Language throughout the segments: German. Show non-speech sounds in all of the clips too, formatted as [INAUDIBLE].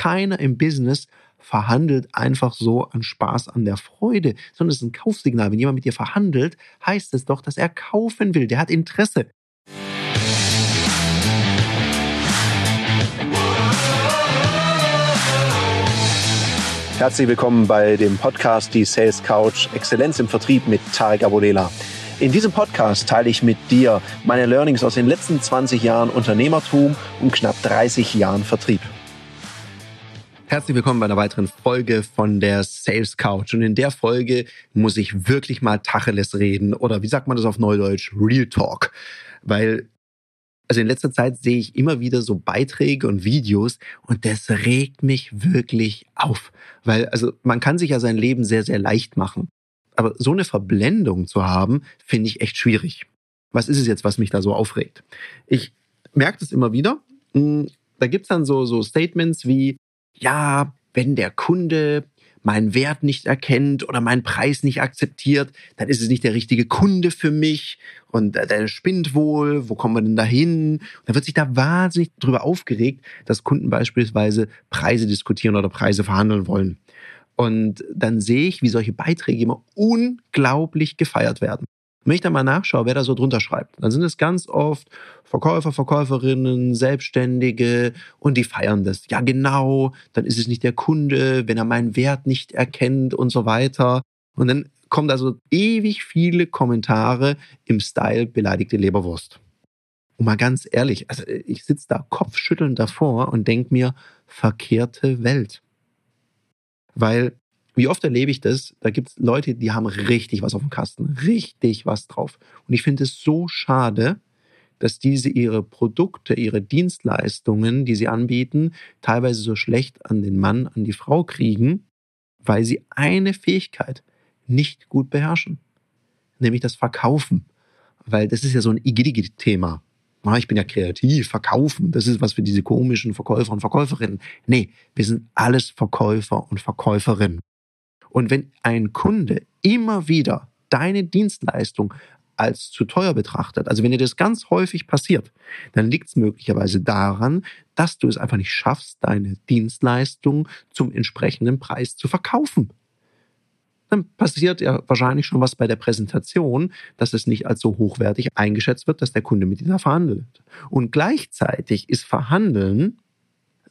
Keiner im Business verhandelt einfach so an Spaß, an der Freude, sondern es ist ein Kaufsignal. Wenn jemand mit dir verhandelt, heißt es doch, dass er kaufen will. Der hat Interesse. Herzlich willkommen bei dem Podcast Die Sales Couch Exzellenz im Vertrieb mit Tarek Abodela. In diesem Podcast teile ich mit dir meine Learnings aus den letzten 20 Jahren Unternehmertum und knapp 30 Jahren Vertrieb. Herzlich willkommen bei einer weiteren Folge von der Sales Couch. Und in der Folge muss ich wirklich mal Tacheles reden oder wie sagt man das auf Neudeutsch? Real Talk. Weil also in letzter Zeit sehe ich immer wieder so Beiträge und Videos und das regt mich wirklich auf. Weil, also man kann sich ja sein Leben sehr, sehr leicht machen. Aber so eine Verblendung zu haben, finde ich echt schwierig. Was ist es jetzt, was mich da so aufregt? Ich merke das immer wieder. Hm, da gibt's dann so, so Statements wie, ja, wenn der Kunde meinen Wert nicht erkennt oder meinen Preis nicht akzeptiert, dann ist es nicht der richtige Kunde für mich und der spinnt wohl, wo kommen wir denn da hin? Dann wird sich da wahnsinnig drüber aufgeregt, dass Kunden beispielsweise Preise diskutieren oder Preise verhandeln wollen. Und dann sehe ich, wie solche Beiträge immer unglaublich gefeiert werden. Wenn ich dann mal nachschaue, wer da so drunter schreibt, dann sind es ganz oft Verkäufer, Verkäuferinnen, Selbstständige und die feiern das. Ja, genau, dann ist es nicht der Kunde, wenn er meinen Wert nicht erkennt und so weiter. Und dann kommt also ewig viele Kommentare im Style beleidigte Leberwurst. Und mal ganz ehrlich, also ich sitze da kopfschüttelnd davor und denke mir, verkehrte Welt. Weil, wie oft erlebe ich das? Da gibt es Leute, die haben richtig was auf dem Kasten, richtig was drauf. Und ich finde es so schade, dass diese ihre Produkte, ihre Dienstleistungen, die sie anbieten, teilweise so schlecht an den Mann, an die Frau kriegen, weil sie eine Fähigkeit nicht gut beherrschen, nämlich das Verkaufen. Weil das ist ja so ein Igidi-Thema ah, ich bin ja kreativ, verkaufen, das ist was für diese komischen Verkäufer und Verkäuferinnen. Nee, wir sind alles Verkäufer und Verkäuferinnen. Und wenn ein Kunde immer wieder deine Dienstleistung als zu teuer betrachtet, also wenn dir das ganz häufig passiert, dann liegt es möglicherweise daran, dass du es einfach nicht schaffst, deine Dienstleistung zum entsprechenden Preis zu verkaufen dann passiert ja wahrscheinlich schon was bei der Präsentation, dass es nicht als so hochwertig eingeschätzt wird, dass der Kunde mit dir verhandelt. Und gleichzeitig ist Verhandeln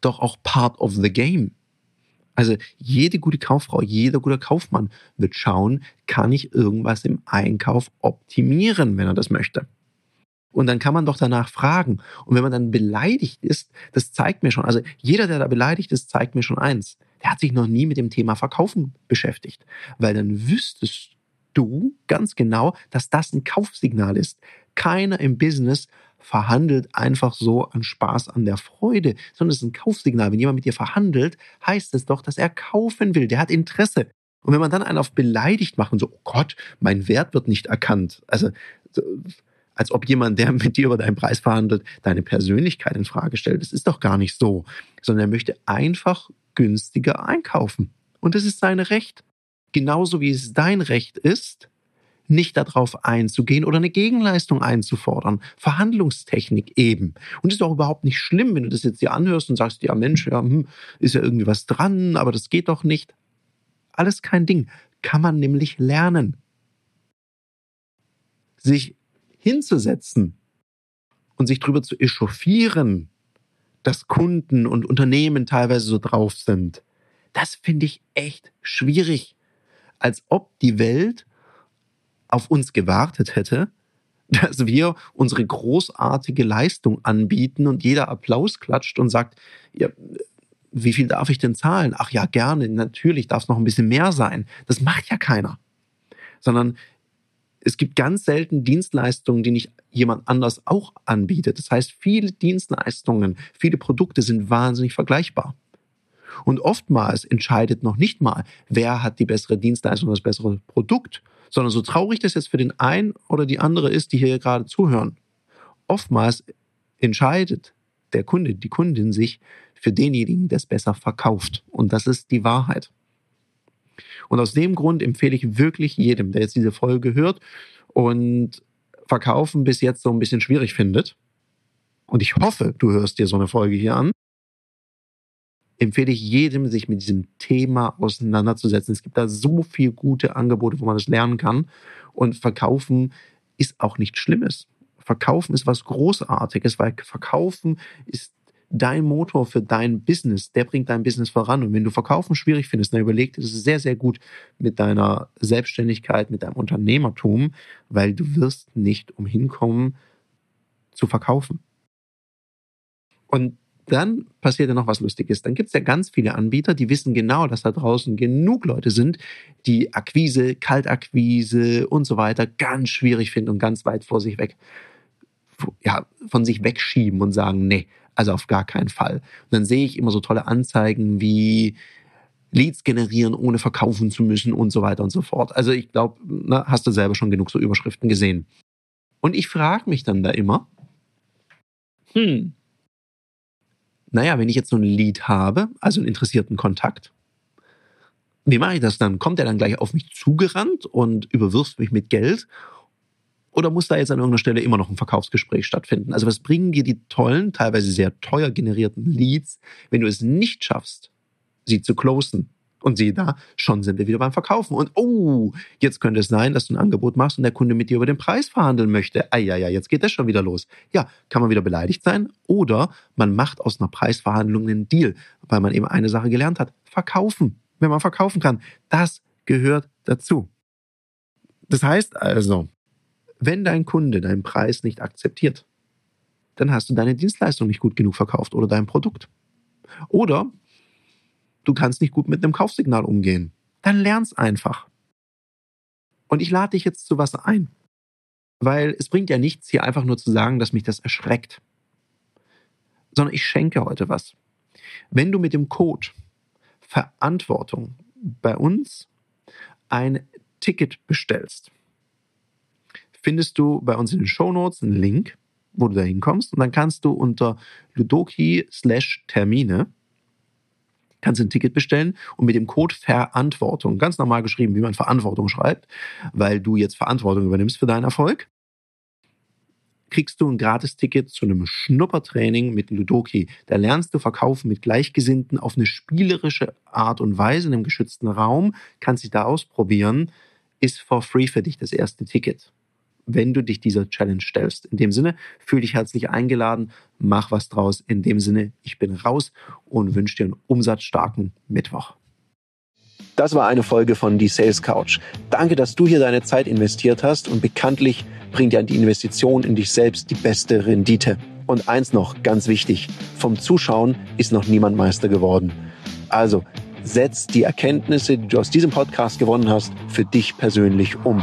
doch auch part of the game. Also jede gute Kauffrau, jeder gute Kaufmann wird schauen, kann ich irgendwas im Einkauf optimieren, wenn er das möchte. Und dann kann man doch danach fragen. Und wenn man dann beleidigt ist, das zeigt mir schon, also jeder, der da beleidigt ist, zeigt mir schon eins der hat sich noch nie mit dem Thema Verkaufen beschäftigt. Weil dann wüsstest du ganz genau, dass das ein Kaufsignal ist. Keiner im Business verhandelt einfach so an Spaß, an der Freude, sondern es ist ein Kaufsignal. Wenn jemand mit dir verhandelt, heißt es doch, dass er kaufen will. Der hat Interesse. Und wenn man dann einen auf beleidigt macht und so, oh Gott, mein Wert wird nicht erkannt. Also, als ob jemand, der mit dir über deinen Preis verhandelt, deine Persönlichkeit in Frage stellt. Das ist doch gar nicht so. Sondern er möchte einfach günstiger einkaufen. Und es ist sein Recht. Genauso wie es dein Recht ist, nicht darauf einzugehen oder eine Gegenleistung einzufordern. Verhandlungstechnik eben. Und ist auch überhaupt nicht schlimm, wenn du das jetzt dir anhörst und sagst, ja Mensch, ja, hm, ist ja irgendwie was dran, aber das geht doch nicht. Alles kein Ding. Kann man nämlich lernen. Sich hinzusetzen und sich darüber zu echauffieren, dass Kunden und Unternehmen teilweise so drauf sind. Das finde ich echt schwierig. Als ob die Welt auf uns gewartet hätte, [LAUGHS] dass wir unsere großartige Leistung anbieten und jeder Applaus klatscht und sagt, ja, wie viel darf ich denn zahlen? Ach ja, gerne, natürlich darf es noch ein bisschen mehr sein. Das macht ja keiner. Sondern es gibt ganz selten Dienstleistungen, die nicht jemand anders auch anbietet. Das heißt, viele Dienstleistungen, viele Produkte sind wahnsinnig vergleichbar. Und oftmals entscheidet noch nicht mal, wer hat die bessere Dienstleistung, das bessere Produkt, sondern so traurig das jetzt für den einen oder die andere ist, die hier gerade zuhören. Oftmals entscheidet der Kunde, die Kundin sich für denjenigen, der es besser verkauft. Und das ist die Wahrheit. Und aus dem Grund empfehle ich wirklich jedem, der jetzt diese Folge hört und Verkaufen bis jetzt so ein bisschen schwierig findet. Und ich hoffe, du hörst dir so eine Folge hier an. Empfehle ich jedem, sich mit diesem Thema auseinanderzusetzen. Es gibt da so viele gute Angebote, wo man das lernen kann. Und Verkaufen ist auch nichts Schlimmes. Verkaufen ist was Großartiges, weil Verkaufen ist dein Motor für dein Business. Der bringt dein Business voran. Und wenn du Verkaufen schwierig findest, dann überleg dir das sehr, sehr gut mit deiner Selbstständigkeit, mit deinem Unternehmertum, weil du wirst nicht umhin kommen zu verkaufen. Und dann passiert ja noch was Lustiges. Dann gibt es ja ganz viele Anbieter, die wissen genau, dass da draußen genug Leute sind, die Akquise, Kaltakquise und so weiter ganz schwierig finden und ganz weit vor sich weg, ja, von sich wegschieben und sagen, nee, also auf gar keinen Fall. Und dann sehe ich immer so tolle Anzeigen wie Leads generieren, ohne verkaufen zu müssen und so weiter und so fort. Also ich glaube, hast du selber schon genug so Überschriften gesehen. Und ich frage mich dann da immer, hm, naja, wenn ich jetzt so ein Lead habe, also einen interessierten Kontakt, wie mache ich das dann? Kommt er dann gleich auf mich zugerannt und überwirft mich mit Geld? Oder muss da jetzt an irgendeiner Stelle immer noch ein Verkaufsgespräch stattfinden? Also was bringen dir die tollen, teilweise sehr teuer generierten Leads, wenn du es nicht schaffst, sie zu closen? Und sieh da, schon sind wir wieder beim Verkaufen. Und oh, jetzt könnte es sein, dass du ein Angebot machst und der Kunde mit dir über den Preis verhandeln möchte. Ah ja, ja, jetzt geht das schon wieder los. Ja, kann man wieder beleidigt sein. Oder man macht aus einer Preisverhandlung einen Deal, weil man eben eine Sache gelernt hat. Verkaufen. Wenn man verkaufen kann. Das gehört dazu. Das heißt also, wenn dein Kunde deinen Preis nicht akzeptiert, dann hast du deine Dienstleistung nicht gut genug verkauft oder dein Produkt. Oder du kannst nicht gut mit einem Kaufsignal umgehen. Dann lern's einfach. Und ich lade dich jetzt zu was ein. Weil es bringt ja nichts, hier einfach nur zu sagen, dass mich das erschreckt. Sondern ich schenke heute was. Wenn du mit dem Code Verantwortung bei uns ein Ticket bestellst, findest du bei uns in den Show Notes einen Link, wo du da hinkommst und dann kannst du unter Ludoki slash Termine kannst du ein Ticket bestellen und mit dem Code Verantwortung, ganz normal geschrieben, wie man Verantwortung schreibt, weil du jetzt Verantwortung übernimmst für deinen Erfolg, kriegst du ein Gratis-Ticket zu einem Schnuppertraining mit Ludoki. Da lernst du verkaufen mit Gleichgesinnten auf eine spielerische Art und Weise in einem geschützten Raum, kannst dich da ausprobieren, ist for free für dich das erste Ticket wenn du dich dieser Challenge stellst. In dem Sinne, fühl dich herzlich eingeladen, mach was draus. In dem Sinne, ich bin raus und wünsche dir einen umsatzstarken Mittwoch. Das war eine Folge von Die Sales Couch. Danke, dass du hier deine Zeit investiert hast und bekanntlich bringt ja die Investition in dich selbst die beste Rendite. Und eins noch, ganz wichtig, vom Zuschauen ist noch niemand Meister geworden. Also, setz die Erkenntnisse, die du aus diesem Podcast gewonnen hast, für dich persönlich um.